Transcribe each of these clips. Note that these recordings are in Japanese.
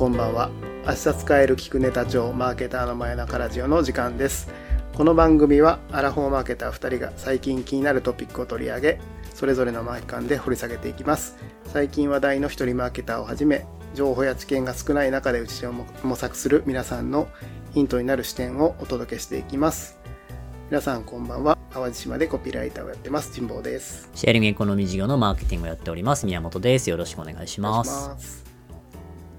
こんばんは。明日使える聞くネタ帳マーケターの真夜中ラジオの時間です。この番組はアラフォーマーケター2人が最近気になるトピックを取り上げそれぞれのマーケ感で掘り下げていきます。最近話題の一人マーケターをはじめ情報や知見が少ない中でうちを模索する皆さんのヒントになる視点をお届けしていきます。皆さんこんばんは。淡路島でコピーライターをやってます。神保です。シェアリングエコノミー事業のマーケティングをやっております。宮本です。よろしくお願いします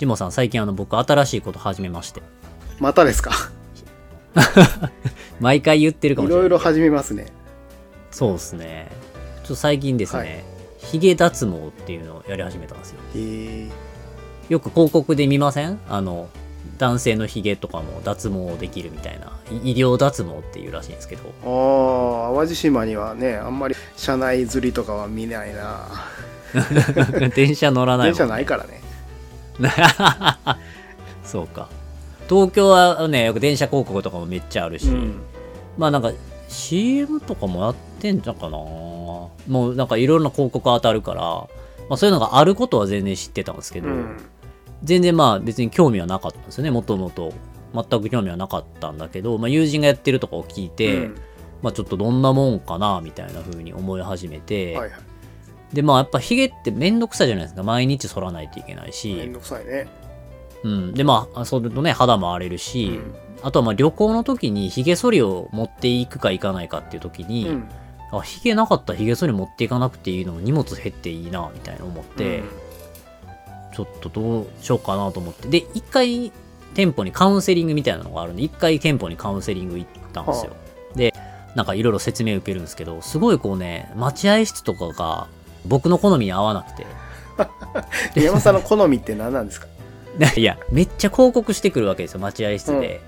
ジモさん最近あの僕新しいこと始めまして。またですか？毎回言ってるかもしれない。いろいろ始めますね。そうですね。ちょっと最近ですはい。ね、ヒゲ脱毛っていうのをやり始めたんですよ。え。ー、よく広告で見ません？あの男性のヒゲとかも脱毛できるみたいな。い医療脱毛っていうらしいんですけど。ああ淡路島にはねあんまり車内釣りとかは見ないな。電車乗らないもん電車ないからね そうか。東京はねよく電車広告とかもめっちゃあるし、うん。まあなんか CM とかもやってんじゃんかな。もうなんかいろんな広告当たるから、まあ、そういうのがあることは全然知ってたんですけど、うん。全然まあ別に興味はなかったんですよね。もともと。全く興味はなかったんだけど、まあ、友人がやってるとかを聞いて、うん。まあちょっとどんなもんかなみたいな風に思い始めて、はいはいでまあやっぱヒゲってめんどくさいじゃないですか。毎日剃らないといけないめしん、どくさいね。うん、でまあそれとね肌も荒れるし、うん。あとはまあ旅行の時にヒゲ剃りを持っていくか行かないかっていう時に、うん。あヒゲなかったらヒゲ剃り持っていかなくていいのも荷物減っていいなみたいな思って、うん。ちょっとどうしようかなと思って。で一回店舗にカウンセリングみたいなのがあるんで一回店舗にカウンセリング行ったんですよ、でなんかいろいろ説明受けるんですけどすごいこうね待合室とかが僕の好みに合わなくて。山さんの好みって何なんですか？いやめっちゃ広告してくるわけですよ待合室で、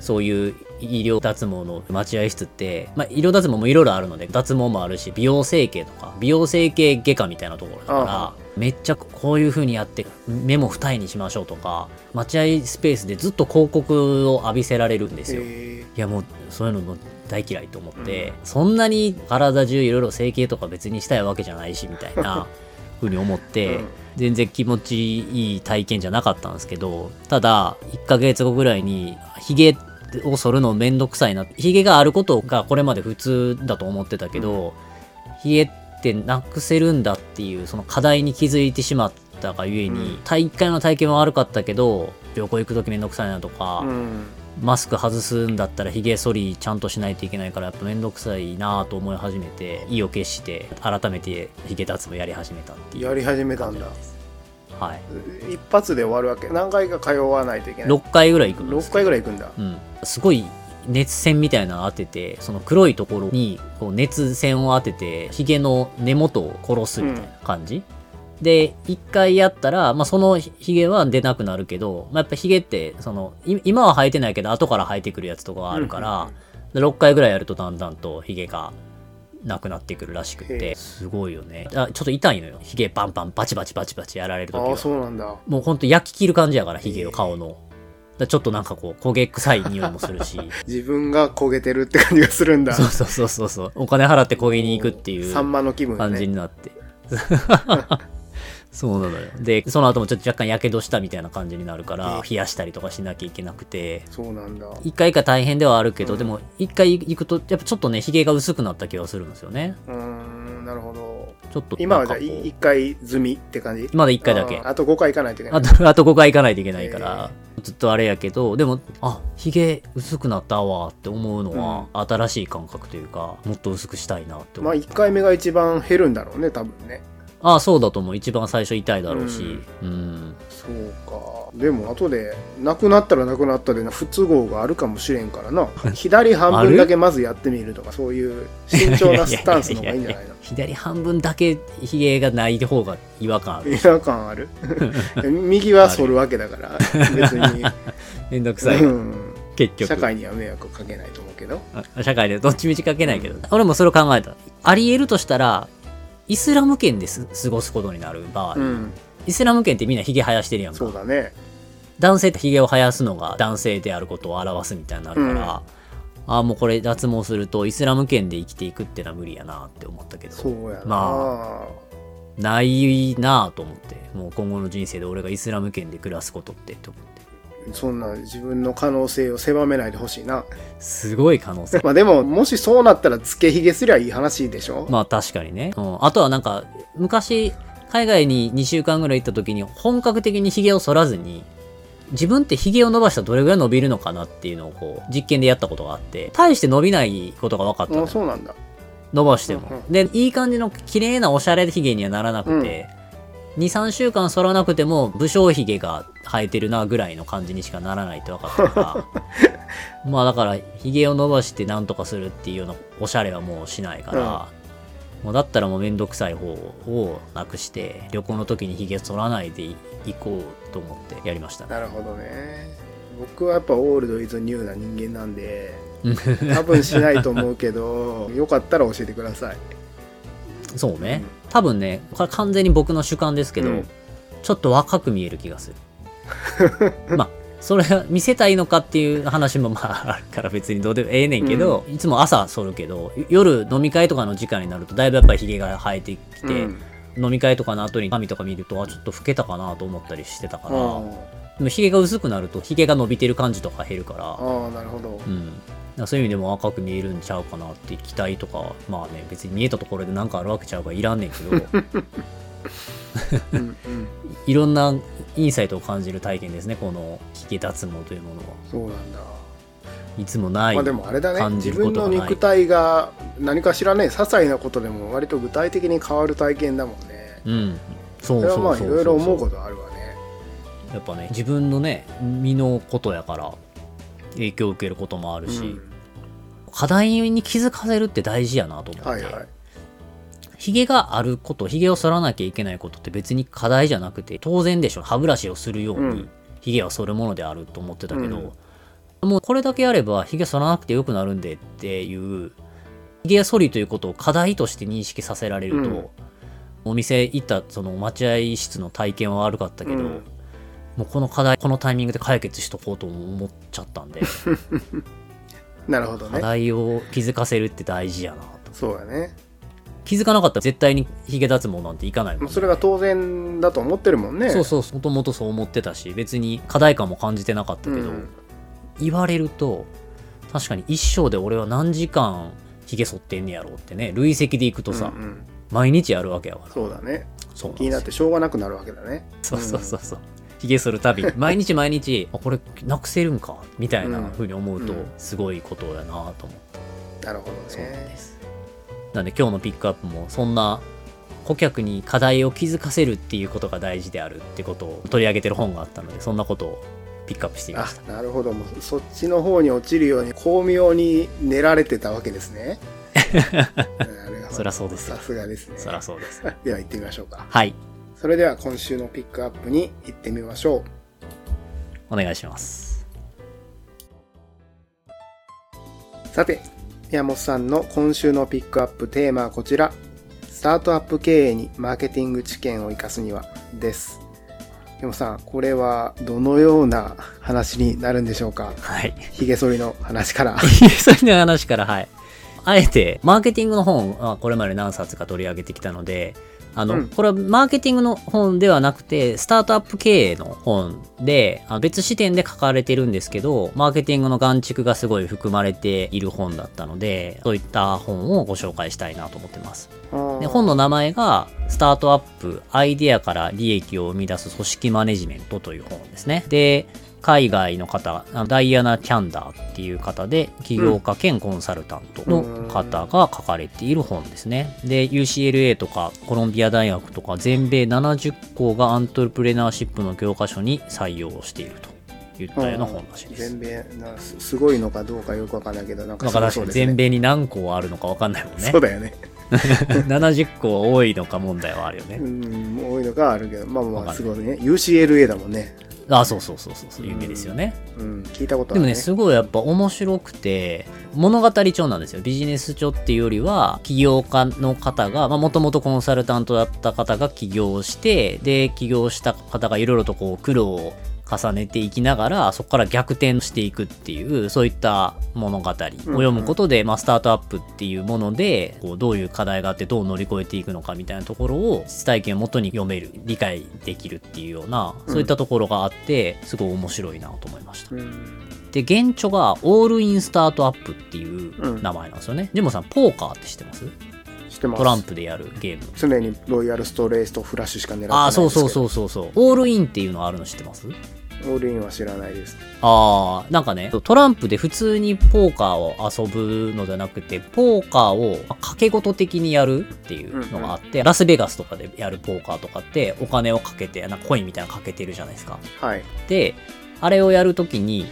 そういう医療脱毛の待合室って、まあ、医療脱毛もいろいろあるので脱毛もあるし美容整形とか美容整形外科みたいなところだからあめっちゃこういう風にやって目も二重にしましょうとか待合スペースでずっと広告を浴びせられるんですよ、えいやもうそういうのも大嫌いと思って、そんなに体中いろいろ整形とか別にしたいわけじゃないしみたいな 風に思って、うん。全然気持ちいい体験じゃなかったんですけどただ1ヶ月後ぐらいにヒゲを剃るのめんどくさいなヒゲがあることがこれまで普通だと思ってたけど、ヒゲってなくせるんだっていうその課題に気づいてしまったがゆえに、うん。大会の体験は悪かったけど旅行行く時めんどくさいなとか、マスク外すんだったらヒゲ剃りちゃんとしないといけないからやっぱめんどくさいなと思い始めて意を決して改めてヒゲ脱毛やり始めたっていう。やり始めたんだ。はい。一発で終わるわけ。何回か通わないといけない。6回ぐらい行くんです6回ぐらい行くんだ。うん、すごい熱線みたいなの当ててその黒いところにこう熱線を当ててヒゲの根元を殺すみたいな感じ、で1回やったら、まあ、そのヒゲは出なくなるけど、まあ、やっぱヒゲってそのい今は生えてないけど後から生えてくるやつとかがあるから、で6回ぐらいやるとだんだんとヒゲがなくなってくるらしくてすごいよね。あちょっと痛いのよ。ヒゲバンバンバチバチバチバチやられる時ああはそうなんだ。もうほんと焼き切る感じやからヒゲを顔の。ちょっとなんかこう焦げ臭い匂いもするし。自分が焦げてるって感じがするんだ。そうそうそうそうそう。お金払って焦げに行くっていうサンマの気分感じねになって そうなのよ。でその後もちょっと若干やけどしたみたいな感じになるから冷やしたりとかしなきゃいけなくて。そうなんだ。一回一回大変ではあるけど、うん。でも一回行くとやっぱちょっとねヒゲが薄くなった気がするんですよね。うーんなるほど。ちょっと今はじゃあなんかこう1回済みって感じ？まだ1回だけ。あと5回行かないといけない。あと、あと5回行かないといけないから、ずっとあれやけど、でも、あ、ヒゲ薄くなったわって思うのは、新しい感覚というか、もっと薄くしたいなって思まあう。1回目が一番減るんだろうね多分ねああ、そうだと思う。一番最初痛いだろうし。うん。そうかでも後でなくなったらなくなったで不都合があるかもしれんからな 左半分だけまずやってみるとかそういう慎重なスタンスの方がいいんじゃないの？左半分だけヒゲがない方が違和感ある。違和感ある？右は反るわけだから別に、めんどくさい。うん、結局。社会には迷惑かけないと思うけどあ社会でどっちみちかけないけど、俺もそれを考えた。あり得るとしたら、イスラム圏です過ごすことになる場合、うん。イスラム圏ってみんなヒゲ生やしてるやんか。そうだね。男性ってヒゲを生やすのが男性であることを表すみたいになるから、ああもうこれ脱毛するとイスラム圏で生きていくってのは無理やなって思ったけど。そうやな、いなぁと思って。もう今後の人生で俺がイスラム圏で暮らすことってと思ってそんな自分の可能性を狭めないでほしいな。すごい可能性。まあでも、もしそうなったらつけひげすりゃいい話でしょ？まあ確かにね、うん、あとはなんか昔海外に2週間ぐらい行った時に本格的にヒゲを剃らずに自分ってヒゲを伸ばしたらどれぐらい伸びるのかなっていうのをこう実験でやったことがあって大して伸びないことが分かったのあよそうなんだ。伸ばしても、うんうん。でいい感じの綺麗なおしゃれヒゲにはならなくて、23週間剃らなくても武将ヒゲが生えてるなぐらいの感じにしかならないって分かったから。まあだからヒゲを伸ばしてなんとかするっていうようなおしゃれはもうしないから、もうだったらもうめんどくさい方をなくして旅行の時にヒゲ剃らないでい行こうと思ってやりましたね。なるほどね。僕はやっぱオールドイズニューな人間なんで、多分しないと思うけど、よかったら教えてください。そうね。多分ねこれ完全に僕の主観ですけど、うん。ちょっと若く見える気がする まあそれは見せたいのかっていう話もまああるから別にどうでもええねんけど、いつも朝剃るけど夜飲み会とかの時間になるとだいぶやっぱりヒゲが生えてきて、うん。飲み会とかの後に髪とか見るとあちょっと老けたかなと思ったりしてたから、あでもヒゲが薄くなるとヒゲが伸びてる感じとか減るから。あ、なるほど。うん、だそういう意味でも赤く見えるんちゃうかなって期待とかまあね別に見えたところで何かあるわけちゃうからいらんねんけど うんうん、いろんなインサイトを感じる体験ですねこのヒゲ脱毛というものは。そうなんだ。いつもないまあでもあれだね。感じ自分の肉体が何かしらね些細なことでも割と具体的に変わる体験だもんね。うん。そそうれはまあいそう。そうろいろ思うそうことあるわね。やっぱね自分のね身のことやから影響を受けることもあるし、うん。課題に気づかせるって大事やなと思って、はいはいヒゲがあることヒゲを剃らなきゃいけないことって別に課題じゃなくて当然でしょ。歯ブラシをするようにうん。ヒゲは剃るものであると思ってたけど、うん。もうこれだけやればヒゲ剃らなくてよくなるんでっていうヒゲ剃りということを課題として認識させられると、うん。お店行ったその待合室の体験は悪かったけど、うん。もうこの課題このタイミングで解決しとこうと思っちゃったんで。課 なるほどね。題を気づかせるって大事やなと。そうだね気づかなかった。ら絶対にヒゲ脱毛なんていかないもん、ね、それが当然だと思ってるもんね。そうそうもともとそう思ってたし別に課題感も感じてなかったけど、うん。言われると確かに一生で俺は何時間ヒゲ剃ってんねやろうってね累積でいくとさ、うんうん。毎日やるわけやから。そうだね。そう気になってしょうがなくなるわけだね。そうそうそうそう。ヒゲ剃るたび。に 毎日毎日あこれなくせるんか？みたいな風に思うとうん。すごいことだなと思って、なるほどそうなんねですなんで今日のピックアップもそんな顧客に課題を気づかせるっていうことが大事であるってことを取り上げてる本があったのでそんなことをピックアップしてみまあした。なるほど。もうそっちの方に落ちるように巧妙に練られてたわけですね。そりゃそうですよ。さすがですね。そりゃそうです。では行ってみましょうか。はい。それでは今週のピックアップに行ってみましょう。お願いします。さて宮本さんの今週のピックアップテーマはこちら。スタートアップ経営にマーケティング知見を生かすにはです。宮本さんこれはどのような話になるんでしょうか？はい。ひげ剃りの話から。それの話からはい。あえてマーケティングの本はこれまで何冊か取り上げてきたのであの、うんこれはマーケティングの本ではなくて、スタートアップ経営の本で、あ別視点で書かれてるんですけど、マーケティングの眼蓄がすごい含まれている本だったので、そういった本をご紹介したいなと思ってます。で本の名前が、スタートアップ、アイデアから利益を生み出す組織マネジメントという本ですね。で、海外の方、あダイアナ・キャンダーっていう方で、起業家兼コンサルタントの方が書かれている本ですね。で、UCLA とかコロンビア大学とか全米70校がアントレプレナーシップの教科書に採用しているといったような本らしいです。全米なすすごいのかどうかよくわかんないけどなんかなんか確かにすごそうですね全米に何校あるのか分かんないもんねそう。だよね 70校多いのか問題はあるよねう。ん多いのがあるけどまあまあすごいね UCLA だもんねあ、そうそうそうそうそう、有名ですよね。うん聞いたことあるねでもね、すごいやっぱ面白くて、物語調なんですよ。ビジネス調っていうよりは、起業家の方が、まあもともとコンサルタントだった方が起業して、で、起業した方がいろいろとこう苦労を重ねていきながらそこから逆転していくっていうそういった物語を読むことで、まあ、スタートアップっていうものでこうどういう課題があってどう乗り越えていくのかみたいなところを実体験をもとに読める理解できるっていうようなそういったところがあってすごい面白いなと思いました。で原著がオールインスタートアップっていう名前なんですよね。ジモさんポーカーって知ってます？知ってますトランプでやるゲーム。常にロイヤルストレースとフラッシュしか狙ってないああ、そうそううそうそうそう。オールインっていうのあるの知ってます？オールインは知らないですああ、なんかね、トランプで普通にポーカーを遊ぶのではなくて、ポーカーを掛け事的にやるっていうのがあって、ラスベガスとかでやるポーカーとかってお金をかけて、なんかコインみたいなのかけてるじゃないですか。はいで、あれをやるときに、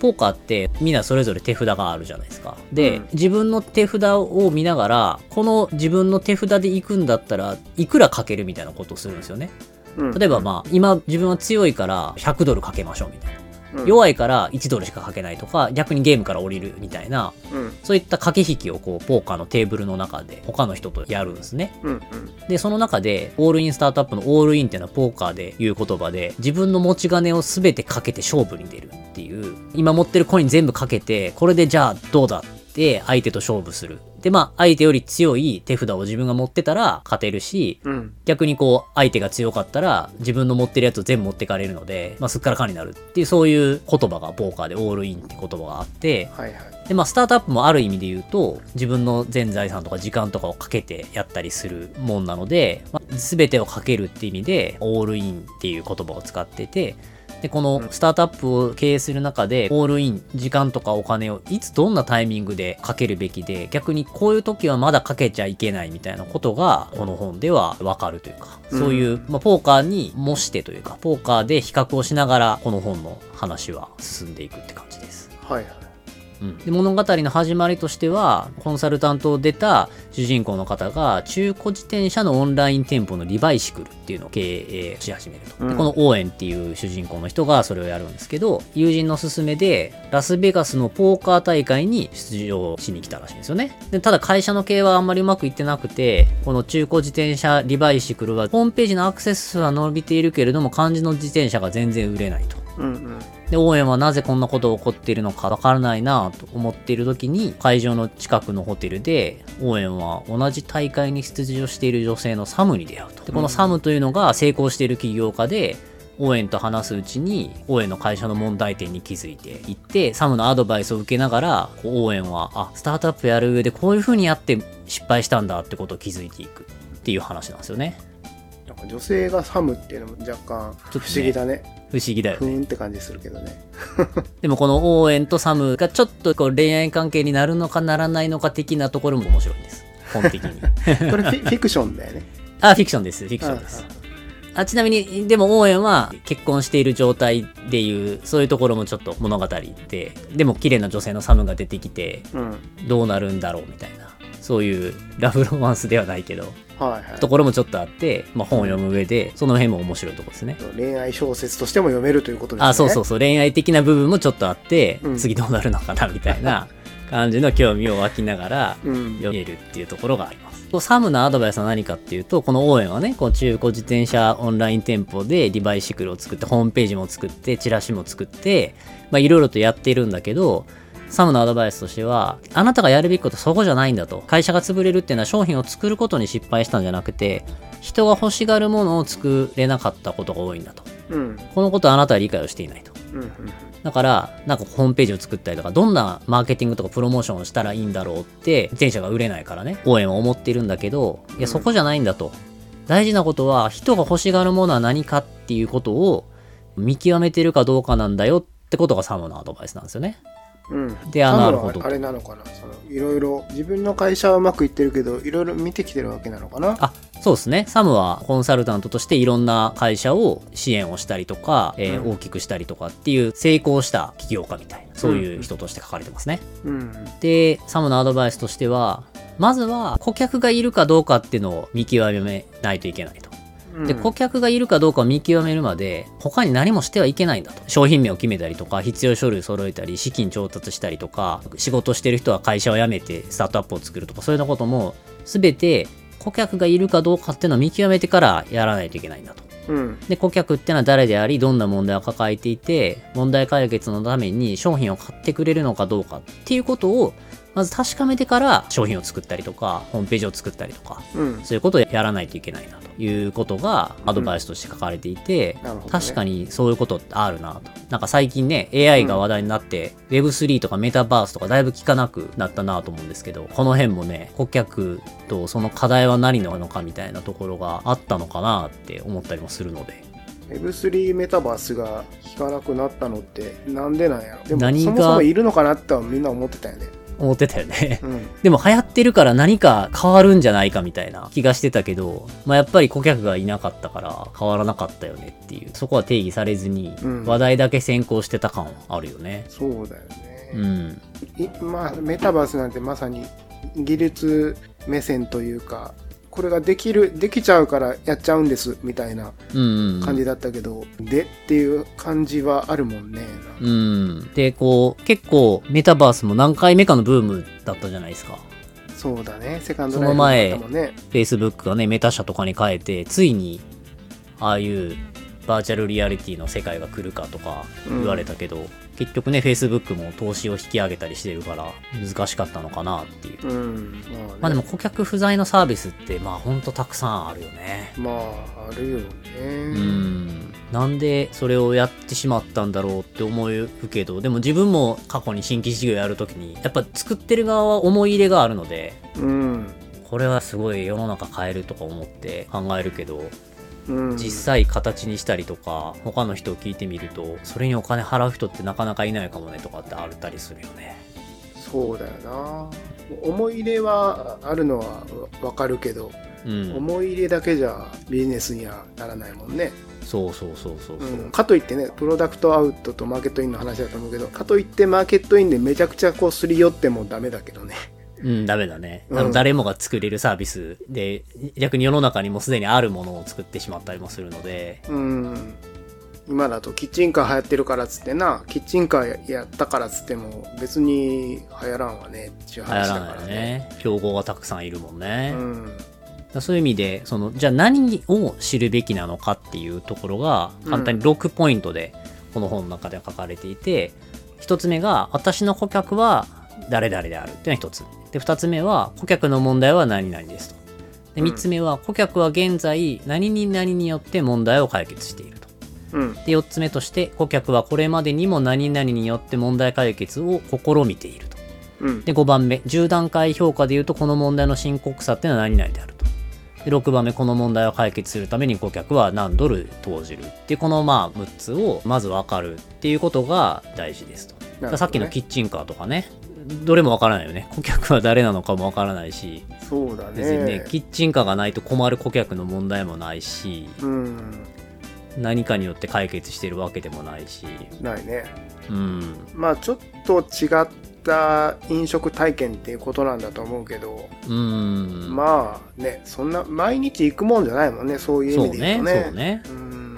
ポーカーってみんなそれぞれ手札があるじゃないですか。で、うん自分の手札を見ながら、この自分の手札で行くんだったらいくらかけるみたいなことをするんですよね。うん例えばまあ、今自分は強いから100ドルかけましょうみたいな。うん弱いから1ドルしかかけないとか、逆にゲームから降りるみたいな、うんそういった駆け引きをこう、ポーカーのテーブルの中で他の人とやるんですね。うんうんで、その中で、オールインスタートアップのオールインっていうのはポーカーで言う言葉で、自分の持ち金を全てかけて勝負に出るっていう、今持ってるコイン全部かけて、これでじゃあどうだって相手と勝負する。で、まあ、相手より強い手札を自分が持ってたら勝てるし、うん。逆にこう、相手が強かったら、自分の持ってるやつを全部持ってかれるので、まあ、すっからかんになるっていう、そういう言葉がポーカーでオールインって言葉があって、はいはい。で、まあ、スタートアップもある意味で言うと、自分の全財産とか時間とかをかけてやったりするもんなので、まあ、全てをかけるって意味で、オールインっていう言葉を使ってて、で、このスタートアップを経営する中で、オールイン、時間とかお金をいつどんなタイミングでかけるべきで、逆にこういう時はまだかけちゃいけないみたいなことが、この本ではわかるというか、そういう、まあ、ポーカーに模してというか、ポーカーで比較をしながら、この本の話は進んでいくって感じです。はいはい。うん、で物語の始まりとしてはコンサルタントを出た主人公の方が中古自転車のオンライン店舗のリバイシクルっていうのを経営し始めると、うん。でこのオーエンっていう主人公の人がそれをやるんですけど友人の勧めでラスベガスのポーカー大会に出場しに来たらしいんですよね。でただ会社の経営はあんまりうまくいってなくてこの中古自転車リバイシクルはホームページのアクセス数は伸びているけれども漢字の自転車が全然売れないと。うんうんで、応援はなぜこんなことが起こっているのかわからないなと思っている時に、会場の近くのホテルで、応援は同じ大会に出場している女性のサムに出会うと。で、このサムというのが成功している起業家で、応援と話すうちに、応援の会社の問題点に気づいていって、サムのアドバイスを受けながら、応援は、あ、スタートアップやる上でこういう風にやって失敗したんだってことを気づいていくっていう話なんですよね。なんか女性がサムっていうのも若干不思議だね不思議だよね。ふーんって感じするけどね でもこの応援とサムがちょっとこう恋愛関係になるのかならないのか的なところも面白いんです。本的に。これフィクションだよねあ、フィクションです。フィクションです。あちなみに、でも応援は結婚している状態でいう、そういうところもちょっと物語で、でも綺麗な女性のサムが出てきて、うんどうなるんだろうみたいな、そういうラブロマンスではないけど、ところもちょっとあって、まあ本を読む上で、その辺も面白いところですね。恋愛小説としても読めるということですね。あ、そうそうそう、恋愛的な部分もちょっとあって、うん。次どうなるのかなみたいな 感じの興味を湧きながらうん。読めるっていうところがあります。サムのアドバイスは何かっていうと、この応援はね、こう中古自転車オンライン店舗でリバイシクルを作って、ホームページも作って、チラシも作って、まあいろいろとやっているんだけど、サムのアドバイスとしては、あなたがやるべきことそこじゃないんだと。会社が潰れるっていうのは商品を作ることに失敗したんじゃなくて、人が欲しがるものを作れなかったことが多いんだと。うんこのことはあなたは理解をしていないと。うんうんだから、なんかホームページを作ったりとか、どんなマーケティングとかプロモーションをしたらいいんだろうって、自転車が売れないからね、応援を思っているんだけど、いや、そこじゃないんだと。大事なことは、人が欲しがるものは何かっていうことを見極めてるかどうかなんだよってことがサムのアドバイスなんですよね。うん。であなるほど。あれなのかな。そのいろいろ自分の会社はうまくいってるけどいろいろ見てきてるわけなのかな。あ、そうですね。サムはコンサルタントとしていろんな会社を支援をしたりとか、えーうん。大きくしたりとかっていう成功した起業家みたいな、そういう人として書かれてますね。うん。で、サムのアドバイスとしては、まずは顧客がいるかどうかっていうのを見極めないといけないと。うんで、顧客がいるかどうかを見極めるまで、他に何もしてはいけないんだと。商品名を決めたりとか、必要書類揃えたり、資金調達したりとか、仕事してる人は会社を辞めてスタートアップを作るとか、そういうようなことも、すべて顧客がいるかどうかっていうのを見極めてからやらないといけないんだと。うんで、顧客ってのは誰であり、どんな問題を抱えていて、問題解決のために商品を買ってくれるのかどうかっていうことを、まず確かめてから商品を作ったりとか、ホームページを作ったりとか、うん。そういうことをやらないといけないなということがアドバイスとして書かれていて、なるほどね。確かにそういうことってあるなと。なんか最近ね、AI が話題になって、Web3 とかメタバースとかだいぶ聞かなくなったなと思うんですけど、この辺もね、顧客とその課題は何なのかみたいなところがあったのかなって思ったりもするので。Web3 メタバースが効かなくなったのってなんでなんやろ。でもそもそもいるのかなってはみんな思ってたよね思ってたよね。うん でも流行ってるから何か変わるんじゃないかみたいな気がしてたけど、まあやっぱり顧客がいなかったから変わらなかったよねっていう、そこは定義されずにうん話題だけ先行してた感はあるよね。そうだよね、うん。いまあメタバースなんてまさに技術目線というかこれができるできちゃうからやっちゃうんですみたいなうんうん。感じだったけど、でっていう感じはあるもんねうん。で、こう、結構メタバースも何回目かのブームだったじゃないですか。そうだねセカンドそライフの前 Facebook がね、メタ社とかに変えて、ついに、ああいうバーチャルリアリティの世界が来るかとか言われたけど、結局ね、Facebook も投資を引き上げたりしてるから、難しかったのかなっていう。うんまあ、ね、まあでも顧客不在のサービスって、まあほんとたくさんあるよね。まああるよねうん。なんでそれをやってしまったんだろうって思うけど、でも自分も過去に新規事業やるときに、やっぱ作ってる側は思い入れがあるので、うんこれはすごい世の中変えるとか思って考えるけど、うん実際形にしたりとか、他の人を聞いてみると、それにお金払う人ってなかなかいないかもねとかってあったりするよね。そうだよな思い入れはあるのはわかるけど、うん。思い入れだけじゃビジネスにはならないもんね、そうそうそうそうそう。うん、かといってねプロダクトアウトとマーケットインの話だと思うけどかといってマーケットインでめちゃくちゃこうすり寄ってもダメだけどねうん、ダメだね。あの、うん誰もが作れるサービスで、逆に世の中にもすでにあるものを作ってしまったりもするので、うん。今だとキッチンカー流行ってるからっつってな。キッチンカーやったからっつっても別に流行らんわねっていう流行らないよ話だからね。ね。競合がたくさんいるもんね。うん。そういう意味で、その、じゃあ何を知るべきなのかっていうところが、簡単に6ポイントで、この本の中では書かれていて、一つ目が、私の顧客は誰々であるっていうのが一つ。で、二つ目は、顧客の問題は何々ですと。で、三つ目は、顧客は現在、何に何によって問題を解決していると。うんで、4つ目として、顧客はこれまでにも何々によって問題解決を試みていると。うんで、5番目、10段階評価で言うと、この問題の深刻さっていうのは何々であると。で、6番目、この問題を解決するために顧客は何ドル投じるっていう、このまあ6つをまず分かるっていうことが大事ですと。ねさっきのキッチンカーとかね、どれも分からないよね。顧客は誰なのかも分からないし、そうだね。別にね、キッチンカーがないと困る顧客の問題もないし、うん。何かによって解決してるわけでもないし、ないね。うん。まあちょっと違った飲食体験っていうことなんだと思うけど、うん。まあねそんな毎日行くもんじゃないもんねそういう意そう味で言うね、とねそうね。うん。なるほどね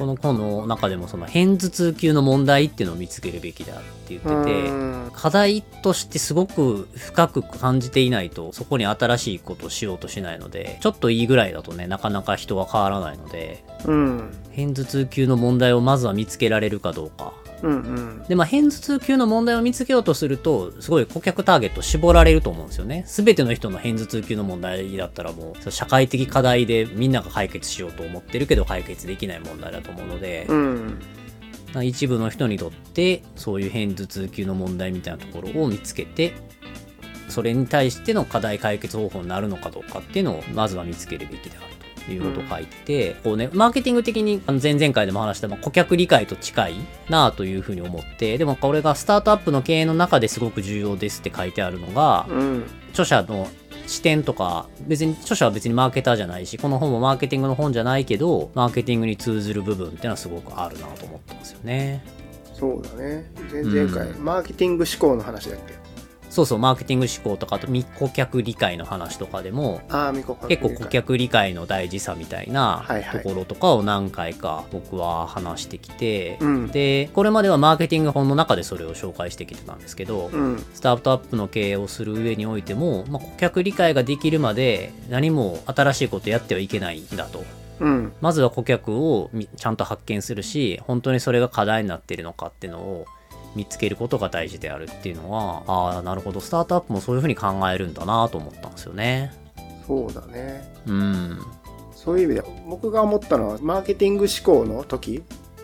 この本の中でもその偏頭痛級の問題っていうのを見つけるべきだって言ってて、うん課題としてすごく深く感じていないとそこに新しいことをしようとしないので、ちょっといいぐらいだとね、なかなか人は変わらないので、うん偏頭痛級の問題をまずは見つけられるかどうか。うんうんで、まあ、偏頭痛級の問題を見つけようとすると、すごい顧客ターゲット絞られると思うんですよね。すべての人の偏頭痛級の問題だったらもう、社会的課題でみんなが解決しようと思ってるけど解決できない問題だと思うので、うん一部の人にとってそういう偏頭痛級の問題みたいなところを見つけてそれに対しての課題解決方法になるのかどうかっていうのをまずは見つけるべきであるということを書いてて、こうねマーケティング的にあの前々回でも話した、まあ、顧客理解と近いなあというふうに思ってでもこれがスタートアップの経営の中ですごく重要ですって書いてあるのが、うん。著者の視点とか、別に、著者は別にマーケターじゃないし、この本もマーケティングの本じゃないけど、マーケティングに通ずる部分っていうのはすごくあるなと思ってますよね。そうだね。前々回、うんマーケティング思考の話だっけ？そうそう、マーケティング思考とか、あと、み顧客理解の話とかでも、結構顧客理解の大事さみたいなはいはい。ところとかを何回か僕は話してきて、うん。で、これまではマーケティング本の中でそれを紹介してきてたんですけど、うん。スタートアップの経営をする上においても、まあ、顧客理解ができるまで何も新しいことやってはいけないんだと。うん。まずは顧客をみちゃんと発見するし本当にそれが課題になってるのかっていうのを見つけることが大事であるっていうのはああなるほど。スタートアップもそういうふうに考えるんだなと思ったんですよね。そうだね。うん。そういう意味で僕が思ったのはマーケティング思考の時、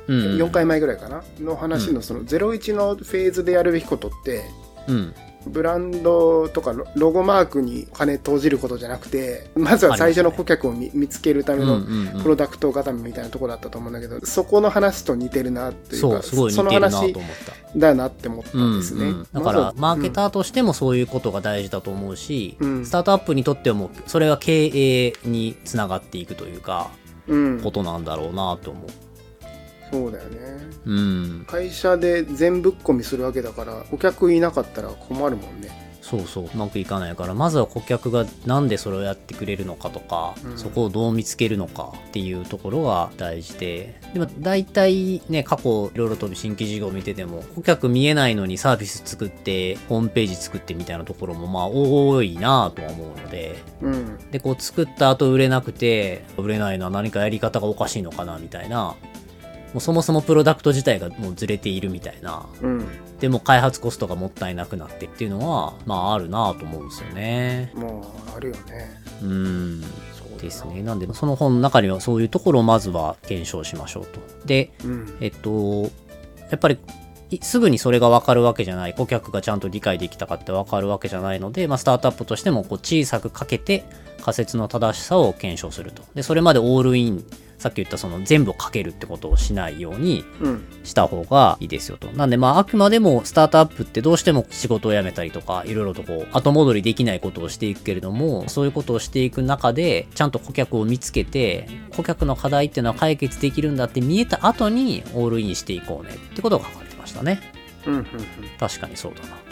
うん。4回前ぐらいかなの話のその01のフェーズでやるべきことってうんブランドとかロロゴマークに金投じることじゃなくてまずは最初の顧客を見見つけるためのプロダクト固めみたいなところだったと思うんだけど、そこの話と似てるなっていうかそうすごい似てるなと思った。だなって思ったんですね。うんうんだから、マーケターとしてもそういうことが大事だと思うし、うん。スタートアップにとってもそれが経営につながっていくというか、うん、ことなんだろうなと思う。そうだよね。うん。会社で全ぶっ込みするわけだから、顧客いなかったら困るもんね。そうそう、うまくいかないから、まずは顧客がなんでそれをやってくれるのかとか、うんそこをどう見つけるのかっていうところが大事で、でも大体ね、過去いろいろと新規事業を見てても、顧客見えないのにサービス作って、ホームページ作ってみたいなところもまあ多いなとは思うので、うん。で、こう作った後売れなくて、売れないのは何かやり方がおかしいのかなみたいな、もうそもそもプロダクト自体がもうずれているみたいな、うん。でも開発コストがもったいなくなってっていうのは、まああるなと思うんですよね。もう、あるよね。うん。です。ね。なんで、その本の中にはそういうところをまずは検証しましょうと。で、うん。えっと、やっぱり、いすぐにそれが分かるわけじゃない、顧客がちゃんと理解できたかって分かるわけじゃないので、まあ、スタートアップとしてもこう小さくかけて仮説の正しさを検証すると。で、それまでオールイン、さっき言ったその全部かけるってことをしないようにうん。した方がいいですよと。なんでまああくまでもスタートアップってどうしても仕事を辞めたりとかいろいろとこう後戻りできないことをしていくけれどもそういうことをしていく中でちゃんと顧客を見つけて顧客の課題っていうのは解決できるんだって見えた後にオールインしていこうねってことが書かれてましたね。うん。うん。確かにそうだな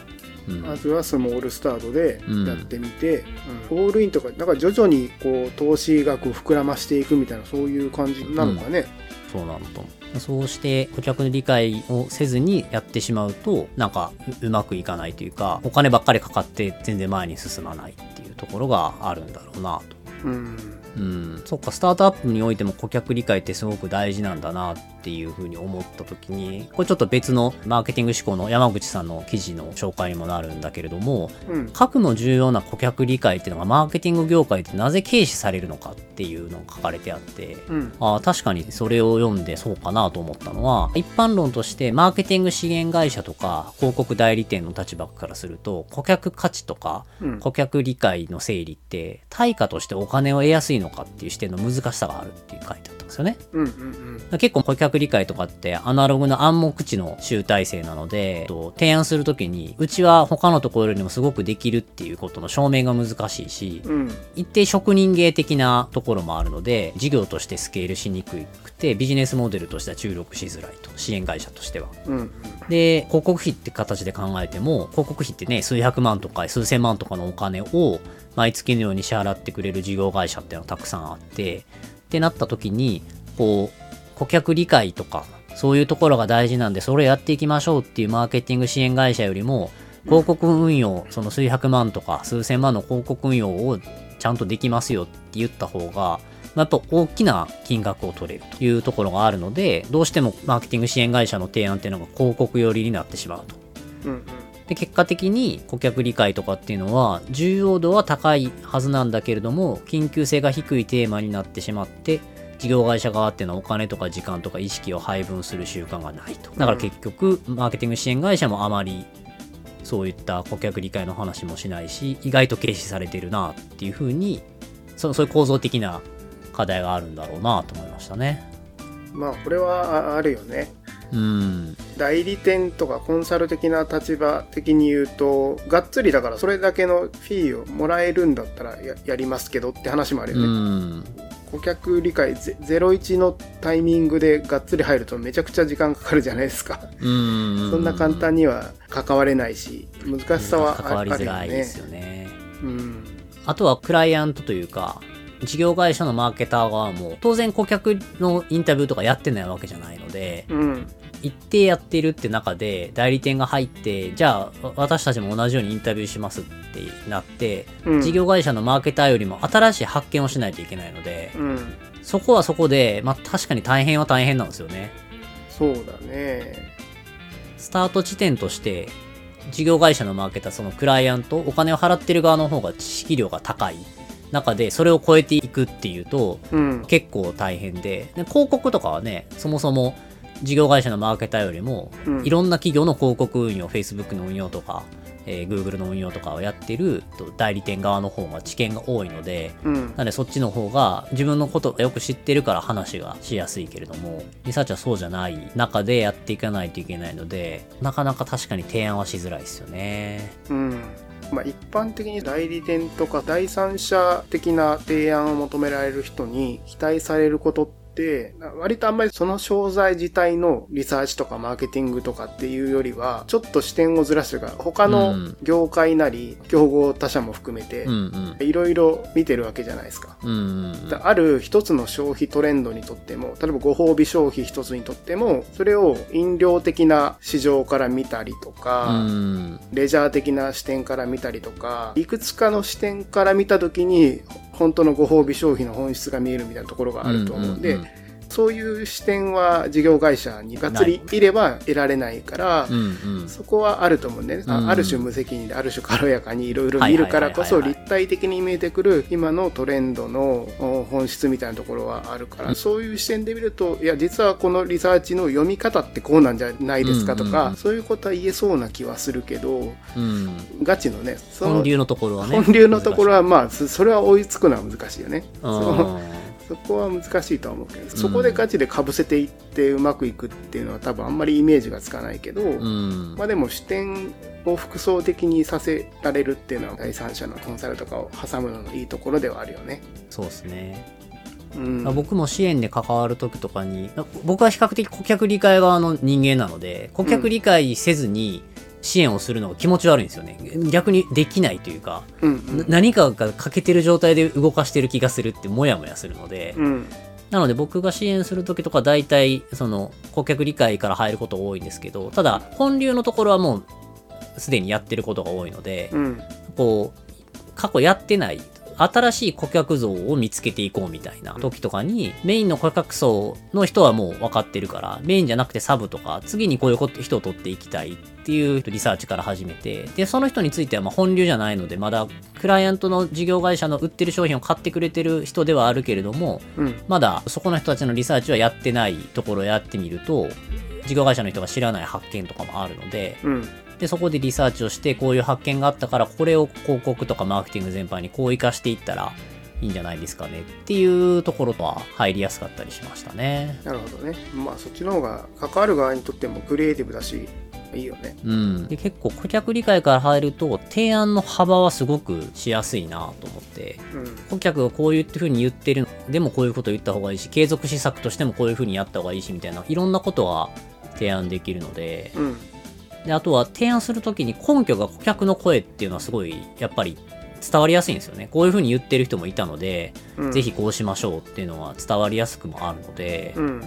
まずはスモールスタートでうんやってみて、うんオールインとか、だから徐々にこう投資額を膨らましていくみたいな、そういう感じなのかね。そうなのと思う。そうして顧客の理解をせずにやってしまうとなんかううまくいかないというかお金ばっかりかかって全然前に進まないっていうところがあるんだろうなと。うん。うん、そっかスタートアップにおいても顧客理解ってすごく大事なんだなっていうふうに思った時にこれちょっと別のマーケティング思考の山口さんの記事の紹介にもなるんだけれどもうん。核の重要な顧客理解っていうのがマーケティング業界でなぜ軽視されるのかっていうのが書かれてあってうん。ああ確かにそれを読んでそうかなと思ったのは一般論としてマーケティング資源会社とか広告代理店の立場からすると顧客価値とかうん。顧客理解の整理って対価としてお金を得やすいのかっていう視点の難しさがあるっていう書いてあったんですよね。うん。うん。結構顧客理解とかってアナログな暗黙知の集大成なので、えっと提案するときにうちは他のところよりもすごくできるっていうことの証明が難しいし、うん。一定職人芸的なところもあるので事業としてスケールしにくくてビジネスモデルとしては注力しづらいと支援会社としては。うん。で広告費って形で考えても広告費ってね数百万とか数千万とかのお金を毎月のように支払ってくれる事業会社っていうのがたくさんあってってなった時にこう顧客理解とかそういうところが大事なんでそれやっていきましょうっていうマーケティング支援会社よりも広告運用その数百万とか数千万の広告運用をちゃんとできますよって言った方がまあやっぱ大きな金額を取れるというところがあるのでどうしてもマーケティング支援会社の提案っていうのが広告寄りになってしまうと。うん。で結果的に顧客理解とかっていうのは重要度は高いはずなんだけれども緊急性が低いテーマになってしまって事業会社側っていうのはお金とか時間とか意識を配分する習慣がないとだから結局マーケティング支援会社もあまりそういった顧客理解の話もしないし意外と軽視されてるなっていうふうにそそういう構造的な課題があるんだろうなと思いましたね。まあ、これはああるよね。うん。代理店とかコンサル的な立場的に言うと、がっつりだからそれだけのフィーをもらえるんだったらややりますけどって話もあるうよね。ん顧客理解ゼ01のタイミングでがっつり入るとめちゃくちゃ時間かかるじゃないですか。うんそんな簡単には関われないし、難しさはあ関わりづらいですね。よねうん。あとはクライアントというか、事業会社のマーケター側も、当然顧客のインタビューとかやってないわけじゃないので、うん。一定やってるって中で代理店が入って、じゃあ私たちも同じようにインタビューしますってなって、うん事業会社のマーケターよりも新しい発見をしないといけないので、うん。そこはそこで、まあ確かに大変は大変なんですよね。そうだね。スタート地点として、事業会社のマーケター、そのクライアント、お金を払ってる側の方が知識量が高い中で、それを超えていくっていうと、うん。結構大変でで広告とかはねそもそも事業会社のマーケターよりも、うんいろんな企業の広告運用 Facebook の運用とか、えー Google の運用とかをやってると代理店側の方が知見が多いのでうんな。のでそっちの方が自分のことをよく知ってるから話がしやすいけれどもリサーチはそうじゃない中でやっていかないといけないのでなかなか確かに提案はしづらいですよねうん。まあ、一般的に代理店とか第三者的な提案を求められる人に期待されることって、割とあんまりその商材自体のリサーチとかマーケティングとかっていうよりは、ちょっと視点をずらしてるから、他うのん。業界なり、競合他社も含めていろいろ見てるわけじゃないですか。ある一つの消費トレンドにとっても、例えばご褒美消費一つにとっても、それを飲料的な市場から見たりとか、うん。レジャー的な視点から見たりとか、いくつかの視点から見たときに、本当のご褒美消費の本質が見えるみたいなところがあると思うんで、うんうんそういう視点は事業会社にがっつりいれば得られないから、うんうん。そこはあると思うんでね、あうん。ある種無責任である種軽やかにいろいろ見るからこそ立体的に見えてくる今のトレンドのお本質みたいなところはあるから、そういう視点で見るといや実はこのリサーチの読み方ってこうなんじゃないですかとか、うんうん。うんそういうことは言えそうな気はするけどうん。ガチのねその本流のところはね。本流のところはまあそそれは追いつくのは難しいよね。そそこは難しいとは思うけど、そこでガチでかぶせていってうまくいくっていうのは多分あんまりイメージがつかないけど、うんまあでも視点を複層的にさせられるっていうのは第三者のコンサルとかを挟むののいいところではあるよね。そうですね、うん。僕も支援で関わる時とかに僕は比較的顧客理解側の人間なので顧客理解せずに支援をするのが気持ち悪いんですよね逆にできないというか、うんな何かが欠けてる状態で動かしてる気がするってモヤモヤするので、うん。うん。なので僕が支援する時とか大体その顧客理解から入ること多いんですけどただ本流のところはもうすでにやってることが多いので、うん。こう過去やってない新しい顧客像を見つけていこうみたいな時とかに、メインの顧客層の人はもう分かってるから、メインじゃなくてサブとか、次にこういうこと人を取っていきたいっていうリサーチから始めて、で、その人についてはまあ本流じゃないので、まだクライアントの事業会社の売ってる商品を買ってくれてる人ではあるけれども、うん。まだそこの人たちのリサーチはやってないところをやってみると、事業会社の人が知らない発見とかもあるので、うん。で、そこでリサーチをして、こういう発見があったから、これを広告とかマーケティング全般にこう活かしていったらいいんじゃないですかねっていうところとは入りやすかったりしましたね。なるほどね。まあそっちの方が関わる側にとってもクリエイティブだし、いいよね。うん。で、結構顧客理解から入ると、提案の幅はすごくしやすいなと思って、うん。顧客がこういうふうに言ってるでもこういうことを言った方がいいし、継続施策としてもこういうふうにやった方がいいしみたいな、いろんなことは提案できるので、うん。で、あとは提案するときに根拠が顧客の声っていうのはすごい、やっぱり伝わりやすいんですよね。こういうふうに言ってる人もいたので、うん。ぜひこうしましょうっていうのは伝わりやすくもあるので、うん。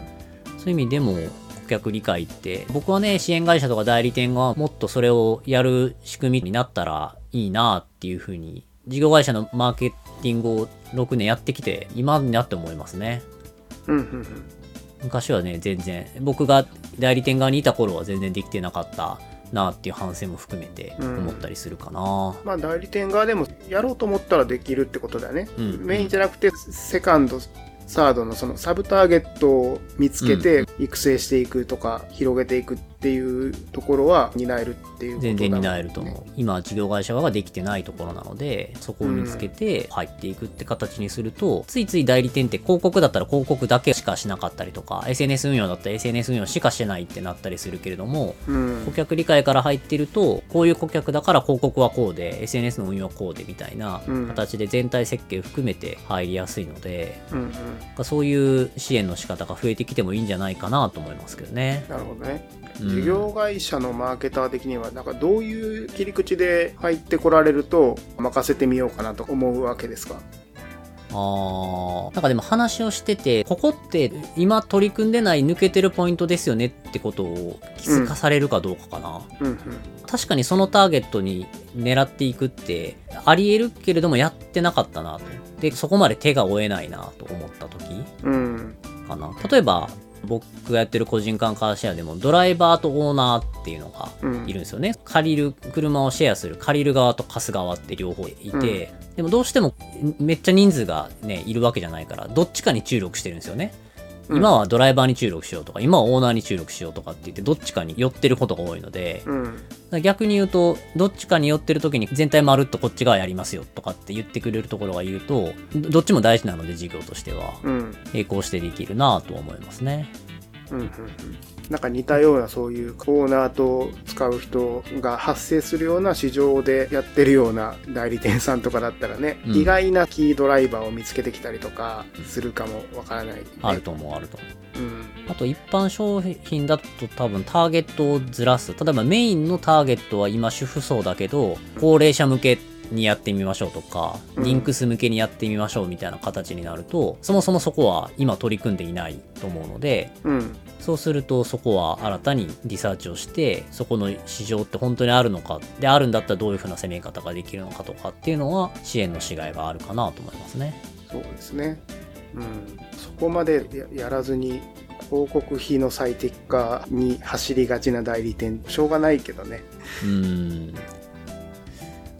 そういう意味でも顧客理解って、僕はね、支援会社とか代理店がもっとそれをやる仕組みになったらいいなっていうふうに、事業会社のマーケティングを6年やってきて、今になって思いますね。うん。うん。昔はね、全然、僕が代理店側にいた頃は全然できてなかったなっていう反省も含めて思ったりするかな。まあ代理店側でもやろうと思ったらできるってことだよね。うんメインじゃなくてセカンド、サードのそのサブターゲットを見つけて育成していくとか広げていくっていうところは担えるっていうね全然担えると思う。今、事業会社ができてないところなので、そこを見つけて入っていくって形にすると、ついつい代理店って広告だったら広告だけしかしなかったりとか、SNS 運用だったら SNS 運用しかしてないってなったりするけれども、うん顧客理解から入ってると、こういう顧客だから広告はこうで、SNS の運用はこうでみたいなうん形で全体設計を含めて入りやすいので、うんうんそういう支援の仕方が増えてきてもいいんじゃないかなと思いますけどね。なるほどね。うん事業会社のマーケター的にはなんかどういう切り口で入ってこられると任せてみようかなと思うわけですか？あーなんかでも話をしてて、ここって今取り組んでない抜けてるポイントですよねってことを気づかされるかどうかかな。うんうん確かにそのターゲットに狙っていくってあり得るけれどもやってなかったなと。で、そこまで手が負えないなと思った時うんかな。例えば、僕がやってる個人間カーシェアでもドライバーとオーナーっていうのがうんいるんですよね。借りる、車をシェアする借りる側と貸す側って両方いて、でもどうしてもめっちゃ人数がね、いるわけじゃないから、どっちかに注力してるんですよね。今はドライバーに注力しようとか、今はオーナーに注力しようとかって言って、どっちかに寄ってることが多いので、うん。だから逆に言うと、どっちかに寄ってる時に全体まるっとこっち側やりますよとかって言ってくれるところが言うと、どどっちも大事なので事業としては、うん。並行してできるなと思いますね。うんうんうんなんか似たようなそういうオーナーと使う人が発生するような市場でやってるような代理店さんとかだったらね、うん意外なキードライバーを見つけてきたりとかするかもわからない、ね、あると思う、あると思う。うんあと一般商品だと多分ターゲットをずらす。例えばメインのターゲットは今主婦層だけど、高齢者向けにやってみましょうとか、うんリンクス向けにやってみましょうみたいな形になると、そもそもそこは今取り組んでいないと思うので、うんそうするとそこは新たにリサーチをして、そこの市場って本当にあるのか、であるんだったらどういう風な攻め方ができるのかとかっていうのは支援のしがいがあるかなと思いますね。そうですね。うん、そこまでややらずに広告費の最適化に走りがちな代理店しょうがないけどね。うーん。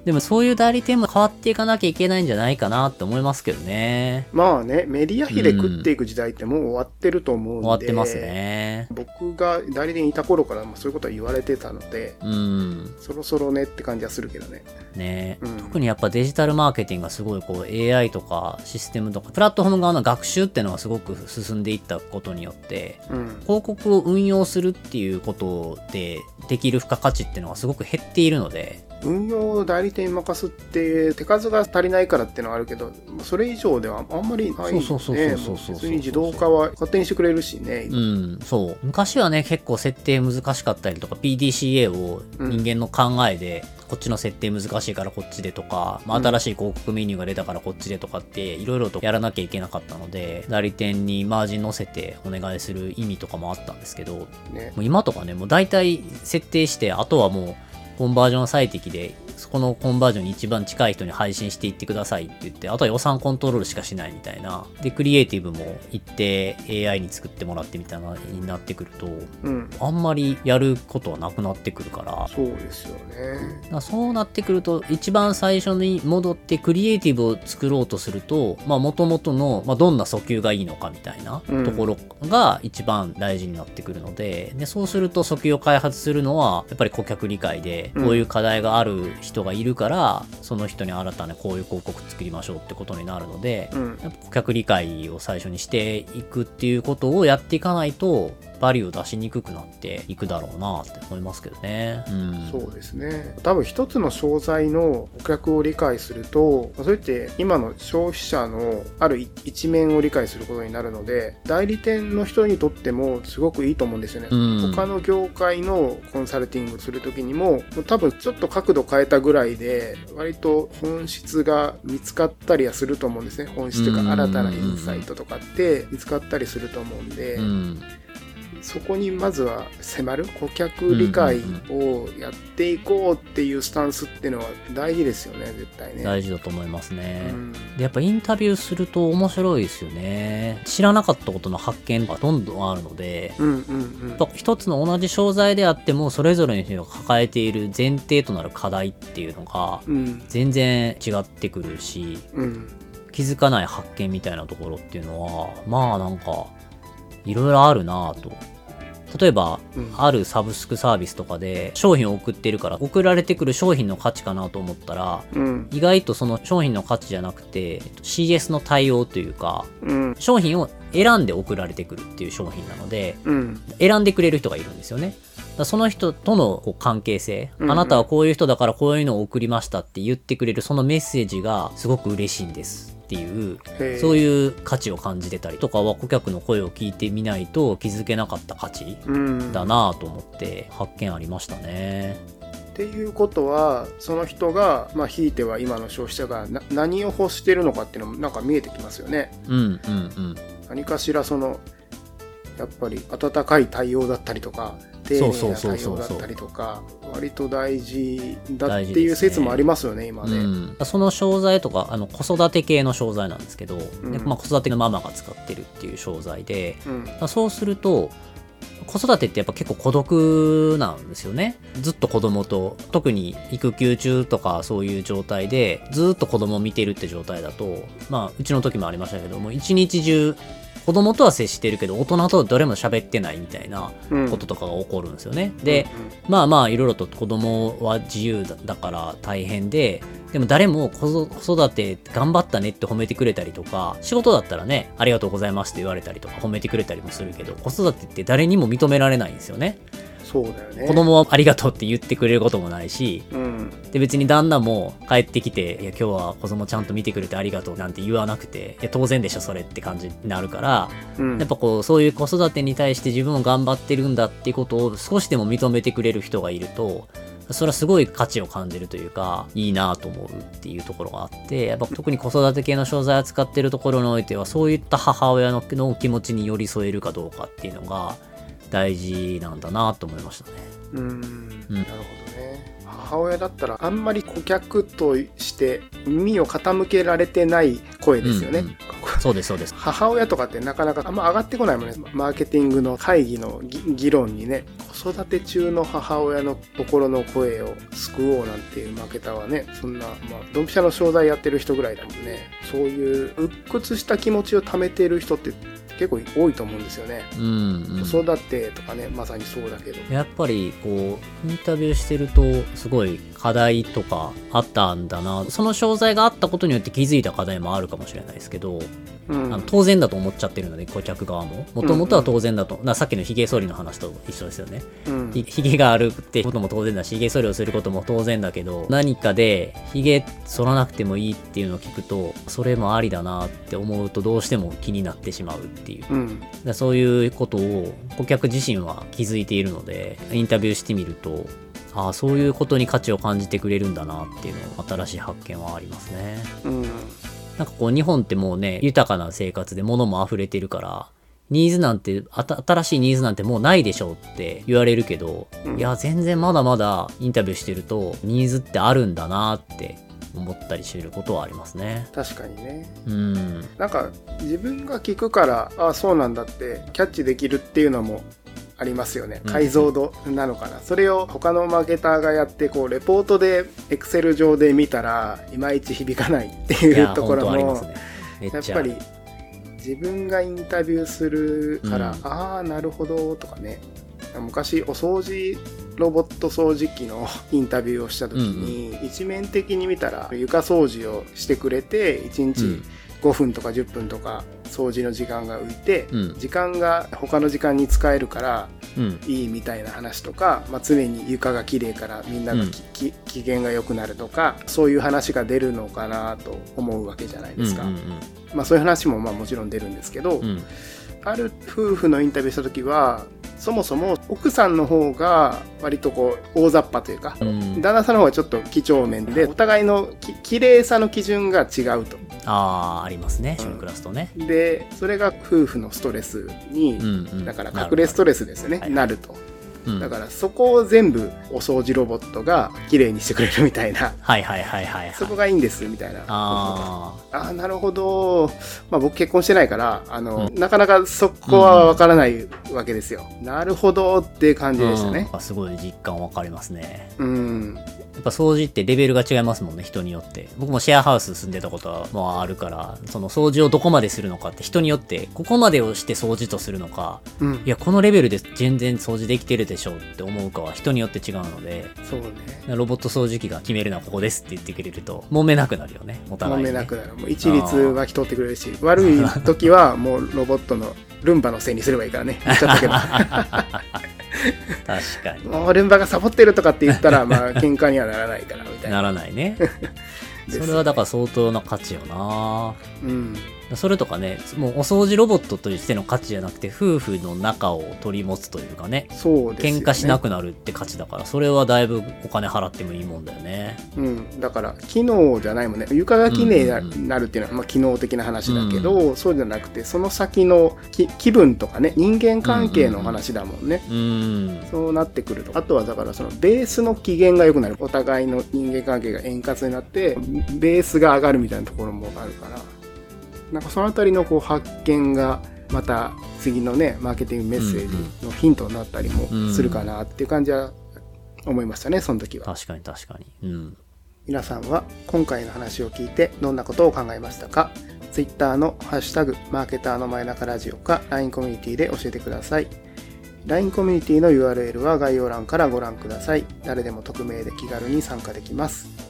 でもそういう代理店も変わっていかなきゃいけないんじゃないかなって思いますけどね。まあねメディア費で食っていく時代ってもう終わってると思うんで、終わってますね。僕が代理店にいた頃からまあそういうことは言われてたのでうん。そろそろねって感じはするけどね。ね、うん特にやっぱデジタルマーケティングがすごいこう AI とかシステムとかプラットフォーム側の学習っていうのがすごく進んでいったことによってうん広告を運用するっていうことでできる付加価値っていうのがすごく減っているので運用を代理店に任すって手数が足りないからっていうのはあるけどそれ以上ではあんまりないね。そうそうそうそうそうそう別に自動化は勝手にしてくれるしね、うん、そう。昔はね、結構設定難しかったりとか、PDCA を人間の考えで、こっちの設定難しいからこっちでとか、まあ、うん新しい広告メニューが出たからこっちでとかって、いろいろとやらなきゃいけなかったので、代理店にマージン乗せてお願いする意味とかもあったんですけど、もねう今とかね、もう大体設定して、あとはもう、コンバージョン最適で、そこのコンバージョンに一番近い人に配信していってくださいって言って、あとは予算コントロールしかしないみたいな。で、クリエイティブも一定 AI に作ってもらってみたいなになってくると、うん。あんまりやることはなくなってくるから、そうですよね。だそうなってくると、一番最初に戻ってクリエイティブを作ろうとすると、まあ元々の、まあどんな訴求がいいのかみたいなうん。ところが一番大事になってくるので、で、そうすると訴求を開発するのは、やっぱり顧客理解で、うん。こういう課題がある人がいるから、その人に新たにこういう広告作りましょうってことになるので、うん。顧客理解を最初にしていくっていうことをやっていかないと、バリューを出しにくくなっていくだろうなって思いますけどね。うん。そうですね多分一つの商材の顧客を理解するとそれって今の消費者のある一面を理解することになるので代理店の人にとってもすごくいいと思うんですよね、うん他の業界のコンサルティングする時にも多分ちょっと角度変えたぐらいで割と本質が見つかったりはすると思うんですね本質といううんか新たなインサイトとかって見つかったりすると思うんで、うん。そこにまずは迫る顧客理解をやっていこうっていうスタンスっていうのは大事ですよね絶対ね。大事だと思いますね。うんでやっぱインタビューすると面白いですよね。知らなかったことの発見がどんどんあるので、うんうんやっぱ一つの同じ商材であっても、それぞれの人が抱えている前提となる課題っていうのが、全然違ってくるし、うん気づかない発見みたいなところっていうのは、まあなんか、いろいろあるなぁと。例えば、うん。あるサブスクサービスとかで商品を送ってるから、送られてくる商品の価値かなと思ったら、うん。意外とその商品の価値じゃなくて、CS の対応というか、うん。商品を選んで送られてくるっていう商品なので、うん。選んでくれる人がいるんですよね。その人との関係性、あなたはこういう人だからこういうのを送りましたって言ってくれるそのメッセージがすごく嬉しいんですっていう、そうういう価値を感じてたりとかは顧客の声を聞いてみないと気づけなかった価値うんだなぁと思って発見ありましたね。っていうことはその人が、まあ、ひいては今の消費者がな何を欲してるのかっていうのもなんか見えてきますよね。うんうんうん。何かしらそのやっぱり温かい対応だったりとか丁寧な対応だったりとか割と大事だっていう説もありますよね今ね。うん、その商材とかあの子育て系の商材なんですけど、ん。でまあ、子育てのママが使ってるっていう商材で、うん。まあそうすると子育てってやっぱ結構孤独なんですよね。ずっと子供と特に育休中とかそういう状態でずっと子供を見てるって状態だとまあうちの時もありましたけども一日中子供とは接してるけど大人とどれも喋ってないみたいなうん。こととかが起こるんですよね、で、まあまあいろいろと子供は自由だだから大変ででも誰も子子育て頑張ったねって褒めてくれたりとか仕事だったらねありがとうございますって言われたりとか褒めてくれたりもするけど子育てって誰にも認められないんですよねそうだよね。子供はありがとうって言ってくれることもないしうんで別に旦那も帰ってきて「いや今日は子供ちゃんと見てくれてありがとう」なんて言わなくて「いや当然でしょそれ」って感じになるからうんやっぱこうそういう子育てに対して自分も頑張ってるんだっていうことを少しでも認めてくれる人がいるとそれはすごい価値を感じるというかいいなと思うっていうところがあってやっぱ特に子育て系の商材を扱ってるところにおいてはそういった母親のの気持ちに寄り添えるかどうかっていうのが大事なんだなと思いましたね。うんなるほどね。母親だったらあんまり顧客として耳を傾けられてない声ですよね。うんうんそうですそうです。母親とかってなかなかあんま上がってこないもんねマーケティングの会議のぎ議論にね子育て中の母親の心の声を救おうなんていうマーケターはねそんな、まあ、ドンピシャの商材やってる人ぐらいだもんねそういう鬱屈した気持ちを溜めてる人って結構多いと思うんですよね、うん、うん。子育てとかねまさにそうだけどやっぱりこうインタビューしてるとすごい課題とかあったんだな。その商材があったことによって気づいた課題もあるかもしれないですけど、うん。あの当然だと思っちゃってるので顧客側も。もともとは当然だと、なさっきのヒゲ剃りの話と一緒ですよね。うん。ひひげがあるってことも当然だしひげ剃りをすることも当然だけど何かでひげ剃らなくてもいいっていうのを聞くとそれもありだなって思うとどうしても気になってしまうっていう。うん。だそういうことを顧客自身は気づいているのでインタビューしてみるとああそういうことに価値を感じてくれるんだなっていうの新しい発見はありますね。うん。なんかこう日本ってもうね豊かな生活で物も溢れてるからニーズなんて新しいニーズなんてもうないでしょうって言われるけど、うん。いや全然まだまだインタビューしてるとニーズってあるんだなって思ったりすることはありますね。確かにね。うん。なんか自分が聞くからああそうなんだってキャッチできるっていうのもありますよね。うん解像度なのかな、それを他のマーケターがやってこうレポートでエクセル上で見たらいまいち響かないっていうところも、ね。やっぱり自分がインタビューするから、うん。ああなるほどとかね。昔お掃除ロボット掃除機の インタビューをした時に、一面的に見たら床掃除をしてくれて1日、うん5分とか10分とか掃除の時間が浮いて、うん。時間が他の時間に使えるからうん。いいみたいな話とか、まあ、常に床が綺麗からみんながき、き機嫌が良くなるとかそういう話が出るのかなと思うわけじゃないですか、うんうんまあ、そういう話もまあもちろん出るんですけど、うん。うんある夫婦のインタビューした時はそもそも奥さんの方が割とこう大雑把というか、うん。旦那さんの方がちょっと几帳面でお互いのき綺麗さの基準が違うと。ああありますねうん一緒に暮らすとね、でそれが夫婦のストレスに、うんうん。だから隠れストレスですよねはい。なるとうん。だからそこを全部お掃除ロボットが綺麗にしてくれるみたいな。はいはいはいはいはい。そこがいいんですみたいな。あああなるほど、まあ、僕結婚してないからあの、うなかなかそこはわからないわけですよ、なるほどって感じでしたね。うん。すごい実感わかりますね。うん。やっぱ掃除ってレベルが違いますもんね人によって。僕もシェアハウス住んでたことはまああるからその掃除をどこまでするのかって人によってここまでをして掃除とするのかうん。いやこのレベルで全然掃除できてるでしょうって思うかは人によって違うのでそうね。ロボット掃除機が決めるのはここですって言ってくれると揉めなくなるよねお互いに、ね、揉めなくなる。もう一律はき取ってくれるし悪い時はもうロボットのルンバのせいにすればいいからね。言っちゃったけど。確かに。もうルンバがサボってるとかって言ったらまあ 喧嘩にはならないからみたいな。ならないね。それはだから相当な価値よな。うんそれとかね、もうお掃除ロボットとしての価値じゃなくて、夫婦の仲を取り持つというかね、そうですよね。喧嘩しなくなるって価値だから、それはだいぶお金払ってもいいもんだよね。うん、だから機能じゃないもんね。床がきれいになうんうんうんなるっていうのは、まあ、機能的な話だけど、そうじゃなくてその先のき気分とかね人間関係の話だもんね、うーん。そうなってくると。あとはだからそのベースの機嫌が良くなる。お互いの人間関係が円滑になってベースが上がるみたいなところもあるからなんかそのあたりのこう発見がまた次のねマーケティングメッセージのヒントになったりもするかなっていう感じは思いましたねその時は。確かに確かに。うん。皆さんは今回の話を聞いてどんなことを考えましたか？Twitter のハッシュタグマーケターの前中ラジオか LINE コミュニティで教えてください LINE コミュニティの URL は概要欄からご覧ください誰でも匿名で気軽に参加できます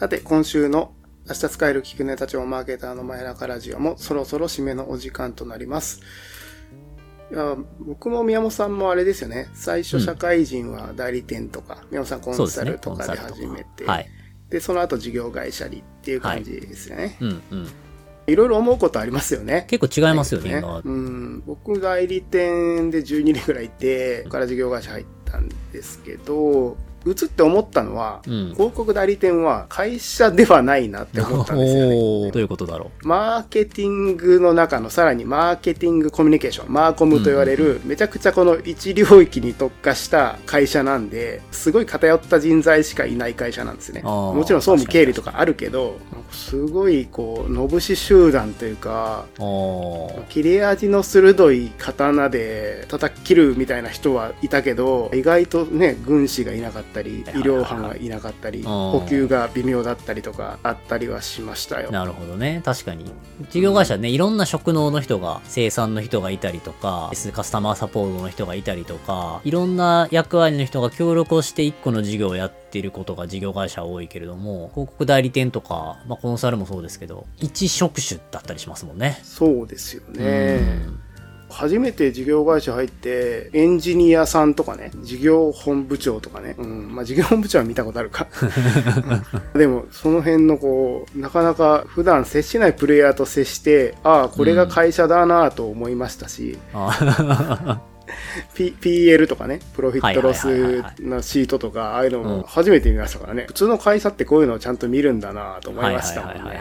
さて今週の明日使える聞くネタ帳マーケターの前中ラジオもそろそろ締めのお時間となります。いや僕も宮本さんもあれですよね。最初うん。社会人は代理店とか、宮本さんコンサルとかで始めて、はい。でその後事業会社にっていう感じですよね、うんうん。い、ろいろ思うことありますよね。結構違いますよね、今は。うん、僕代理店で12年ぐらいいて、から事業会社入ったんですけど、移って思ったのは、うん。広告代理店は会社ではないなって思ったんですよね。どういうことだろマーケティングの中のさらにマーケティングコミュニケーション、マーコムと言われる、めちゃくちゃこの一領域に特化した会社なんで、すごい偏った人材しかいない会社なんですね。もちろん総務経理とかあるけど、すごいこう、のぶし集団というか、切れ味の鋭い刀で叩き切るみたいな人はいたけど意外とね軍師がいなかったり医療班がいなかったりん補給が微妙だったりとかあったりはしましたよ。なるほどね。確かに。事業会社ね、いろんな職能の人が、生産の人がいたりとか、カスタマーサポートの人がいたりとか、いろんな役割の人が協力をして一個の事業をやっていることが事業会社は多いけれども、広告代理店とか、まあ、コンサルもそうですけど、一職種だったりしますもんね。そうですよねうん。初めて事業会社入ってエンジニアさんとかね事業本部長とかね、うん。まあ、事業本部長は見たことあるか。でもその辺のこうなかなか普段接しないプレイヤーと接してああこれが会社だなと思いましたし、あ P、PL とかね、プロフィットロスのシートとか、ああいうのうんも初めて見ましたからね。普通の会社ってこういうのをちゃんと見るんだなと思いましたもんね。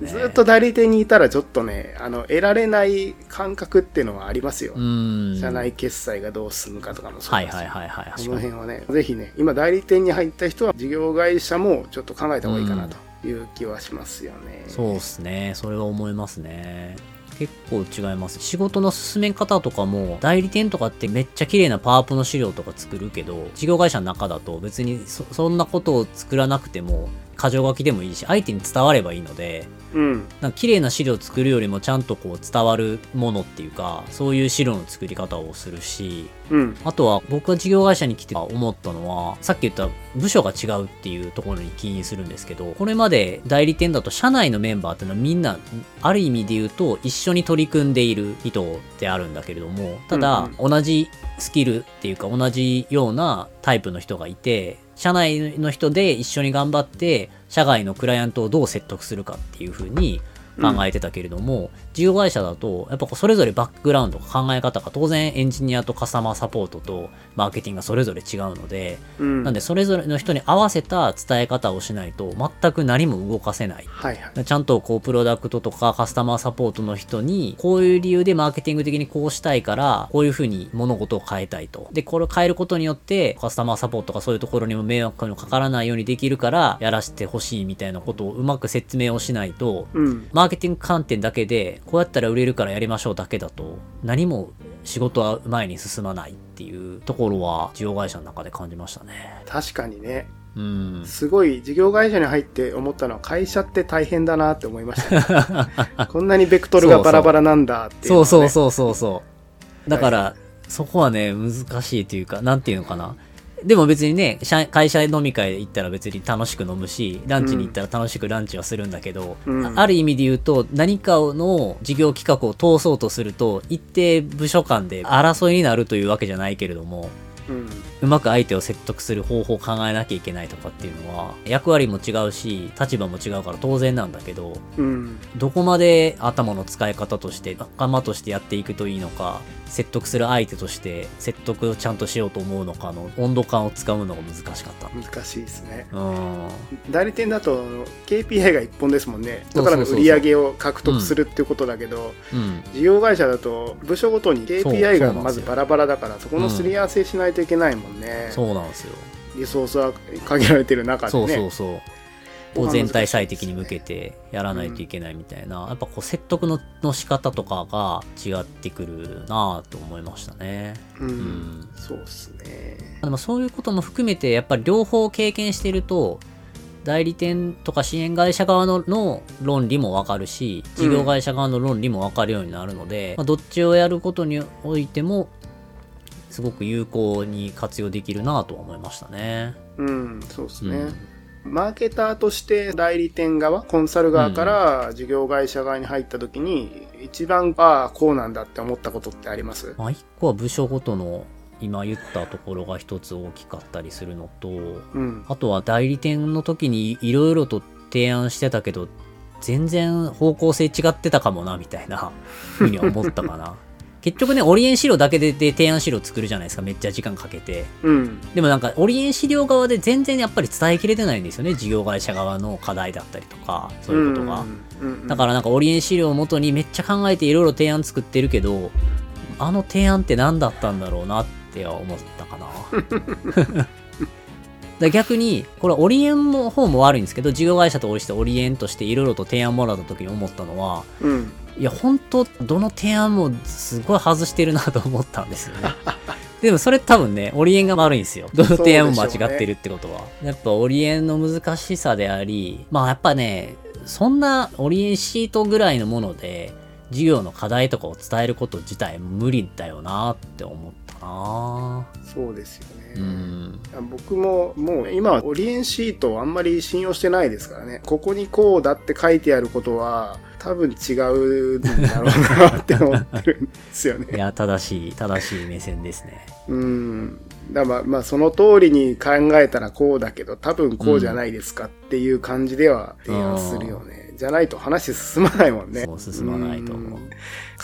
ねずっと代理店にいたらちょっとね、あの、得られない感覚っていうのはありますよう。ん。社内決済がどう進むかとかもそうだし。はいはいはいはい。この辺はね、ぜひね、今代理店に入った人は事業会社もちょっと考えた方がいいかなという気はしますよね。そうっすね。それは思いますね。結構違います。仕事の進め方とかも、代理店とかってめっちゃ綺麗なパワープの資料とか作るけど、事業会社の中だと別にそそんなことを作らなくても、箇条書きでもいいし、相手に伝わればいいので、うん。なんか綺麗な資料を作るよりもちゃんとこう伝わるものっていうか、そういう資料の作り方をするし、うん。あとは僕が事業会社に来て思ったのは、さっき言った部署が違うっていうところに起因するんですけど、これまで代理店だと社内のメンバーっていうのはみんな、ある意味で言うと一緒に取り組んでいる人であるんだけれども、ただ同じスキルっていうか同じようなタイプの人がいて、社内の人で一緒に頑張って、社外のクライアントをどう説得するかっていう風に考えてたけれども、事業会社だと、やっぱそれぞれバックグラウンド考え方が当然エンジニアとカスタマーサポートとマーケティングがそれぞれ違うので、うん。なんでそれぞれの人に合わせた伝え方をしないと全く何も動かせない。はいはい。ちゃんとこうプロダクトとかカスタマーサポートの人にこういう理由でマーケティング的にこうしたいからこういうふうに物事を変えたいと。で、これを変えることによってカスタマーサポートとかそういうところにも迷惑のかからないようにできるからやらせてほしいみたいなことをうまく説明をしないとうん。マーケティング観点だけで、こうやったら売れるからやりましょうだけだと、何も仕事は前に進まないっていうところは、事業会社の中で感じましたね。確かにね。うん。すごい事業会社に入って思ったのは会社って大変だなって思いました、ね、こんなにベクトルがバラバラなんだっていうね、そうそうそうそうそう。だから、そこはね、難しいというか、なんていうのかな。でも別にね、社会社飲み会行ったら別に楽しく飲むし、ランチに行ったら楽しくランチはするんだけど、うん。あある意味で言うと、何かの事業企画を通そうとすると、一定部署間で争いになるというわけじゃないけれども、うんうまく相手を説得する方法を考えなきゃいけないとかっていうのは、役割も違うし、立場も違うから当然なんだけど、うんどこまで頭の使い方として、仲間としてやっていくといいのか、説得する相手として説得をちゃんとしようと思うのかの温度感を使うのが難しかった。難しいですねうん。代理店だと KPI が一本ですもんねだから売り上げを獲得するっていうことだけど、うん。事業会社だと部署ごとに KPI がまずバラバラだからそこのすり合わせしないといけないもんね、そうなんですよ。リソースは限られてる中でそうねそうそう。こう全体最適に向けてやらないといけないみたいな、やっぱこう説得のの仕方とかが違ってくるなぁと思いましたね。うん、ん。そうっすね。でもそういうことも含めて、やっぱり両方経験してると、代理店とか支援会社側のの論理もわかるし、事業会社側の論理もわかるようになるので、まあどっちをやることにおいても、すごく有効に活用できるなぁとは思いましたね。うんそうっすね、うん。マーケターとして代理店側コンサル側から事業会社側に入った時に一番ああこうなんだって思ったことってあります？まあ、一個は部署ごとの今言ったところが一つ大きかったりするのと、うん。あとは代理店の時にいろいろと提案してたけど、全然方向性違ってたかもな、みたいなふうには思ったかな。結局ね、オリエン資料だけでで提案資料作るじゃないですか、めっちゃ時間かけて。うん。でもなんか、オリエン資料側で全然やっぱり伝えきれてないんですよね、事業会社側の課題だったりとか、そういうことが。うん。うん。だからなんかオリエン資料をもとにめっちゃ考えていろいろ提案作ってるけど、あの提案って何だったんだろうなっては思ったかな。だ逆に、これはオリエンの方も悪いんですけど、事業会社としてオリエンとしていろいろと提案もらった時に思ったのは、うんいや、本当どの提案もすごい外してるなと思ったんですよね。でもそれ多分ね、オリエンが悪いんですよ。どの提案も間違ってるってことは。やっぱオリエンの難しさであり、まあやっぱね、そんなオリエンシートぐらいのもので、授業の課題とかを伝えること自体無理だよなって思ったなそうですよね、うん。僕ももう今はオリエンシートをあんまり信用してないですからねここにこうだって書いてあることは多分違うんだろうなって思ってるんですよね いや、正しい、正しい目線ですね。うん。だまあ、まあ、その通りに考えたらこうだけど、多分こうじゃないですかっていう感じでは提案するよね。じゃないと話進まないもんね。そう進まないと思う。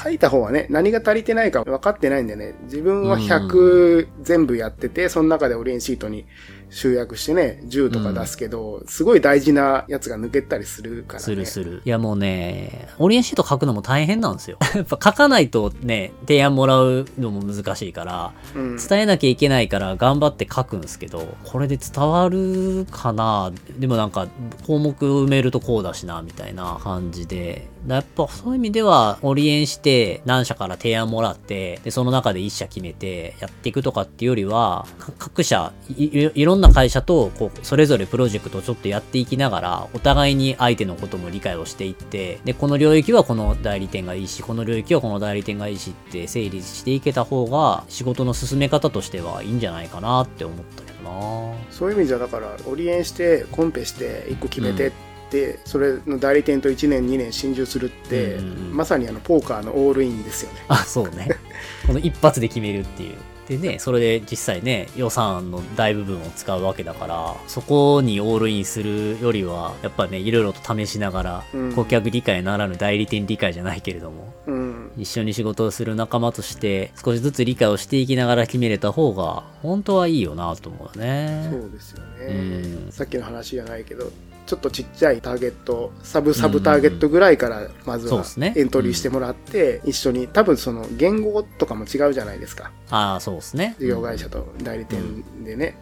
ん書いた方はね、何が足りてないか分かってないんでね、自分は100全部やってて、その中でオリエンシートに集約してね、10とか出すけど、すごい大事なやつが抜けたりするからね。するする。いやもうね、オリエンシート書くのも大変なんですよ。やっぱ書かないとね、提案もらうのも難しいから、うん。伝えなきゃいけないから頑張って書くんですけど、これで伝わるかな？でもなんか項目埋めるとこうだしな、みたいな感じで。やっぱそういう意味では、オリエンして何社から提案もらって、で、その中で1社決めてやっていくとかっていうよりは、各社い、いろんな会社と、こう、それぞれプロジェクトをちょっとやっていきながら、お互いに相手のことも理解をしていって、で、この領域はこの代理店がいいし、この領域はこの代理店がいいしって整理していけた方が、仕事の進め方としてはいいんじゃないかなって思ったけどな。そういう意味じゃ、だから、オリエンして、コンペして、1個決めてって、それの代理店と1年、2年心中するって、うんうんうんまさにあの、ポーカーのオールインですよね。あ、そうね。この一発で決めるっていう。でね、それで実際ね、予算の大部分を使うわけだから、そこにオールインするよりは、やっぱね、いろいろと試しながら、うん顧客理解ならぬ代理店理解じゃないけれども、うん。一緒に仕事をする仲間として、少しずつ理解をしていきながら決めれた方が、本当はいいよなと思うね。そうですよね。うんさっきの話じゃないけど、ちょっとちっちゃいターゲット、サブサブターゲットぐらいから、まずはエントリーしてもらって、一緒に、多分その言語とかも違うじゃないですか。ああ、そうですね。事業会社と代理店でね。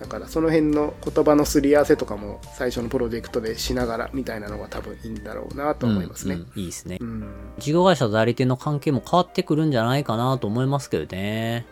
だからその辺の言葉のすり合わせとかも最初のプロジェクトでしながらみたいなのが多分いいんだろうなと思いますねうん。うんいいですねう。ん。事業会社と代理店の関係も変わってくるんじゃないかなと思いますけどね。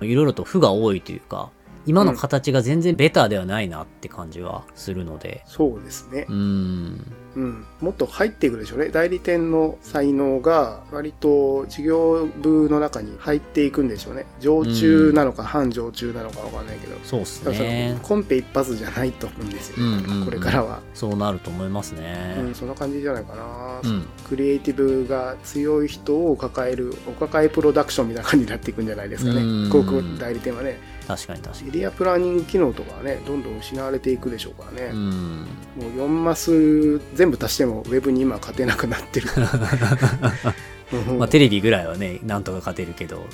いろいろと負が多いというか、今の形が全然ベターではないなって感じはするので。そうですねう。ーん。うん。もっと入っていくでしょうね。代理店の才能が割と事業部の中に入っていくんでしょうね。常駐なのか半常駐なのかわかんないけど。そうっすねの。コンペ一発じゃないと思うんですよ。うんうんうんこれからは。そうなると思いますね。うん、そんな感じじゃないかな。まあ、うん。クリエイティブが強い人を抱えるお抱えプロダクションみたいな感じになっていくんじゃないですかねうん広告代理店はね確かに確かエリアプランニング機能とかはねどんどん失われていくでしょうからね、に。うん。もう4マス全部足してもウェブに今勝てなくなってる。うん。まあテレビぐらいはね、なんとか勝てるけど、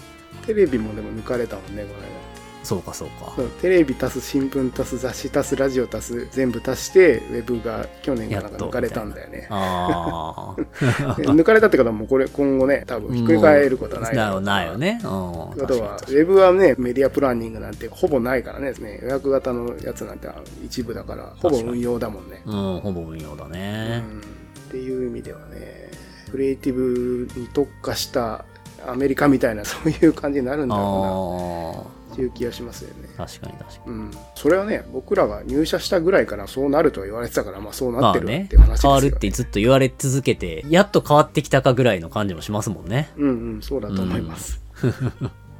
テレビもでも抜かれたもんねこのそうかそうか。テレビ足す新聞足す雑誌足すラジオ足す全部足してウェブが去年かなんか抜かれたんだよねああ。抜かれたってことはもうこれ今後ね多分ひっくり返ることはないだろうないよね。うん。あとは、ウェブはね、メディアプランニングなんてほぼないからね、予約型のやつなんて一部だから、ほぼ運用だもんね。うん、ほぼ運用だうね。んっていう意味ではね、クリエイティブに特化したアメリカみたいなそういう感じになるんだろうな、あっていう気がしますよね。あ。確かに確かに。うん。それはね、僕らが入社したぐらいからそうなるとは言われてたから、まあそうなってるわって話ですよ、変わるってずっと言われ続けて、やっと変わってきたかぐらいの感じもしますもんね。うんうん、そうだと思います。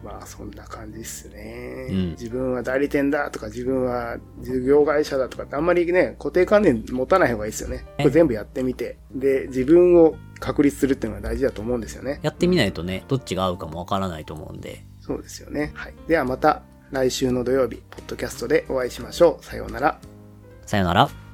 まあそんな感じっすね、うん自分は代理店だとか自分は事業会社だとかってあんまりね、固定観念持たない方がいいですよね。これ全部やってみて。で、自分を確立するっていうのが大事だと思うんですよね。やってみないとね、どっちが合うかもわからないと思うんで。そうですよね。はい。ではまた来週の土曜日、ポッドキャストでお会いしましょう。さようなら。さよなら。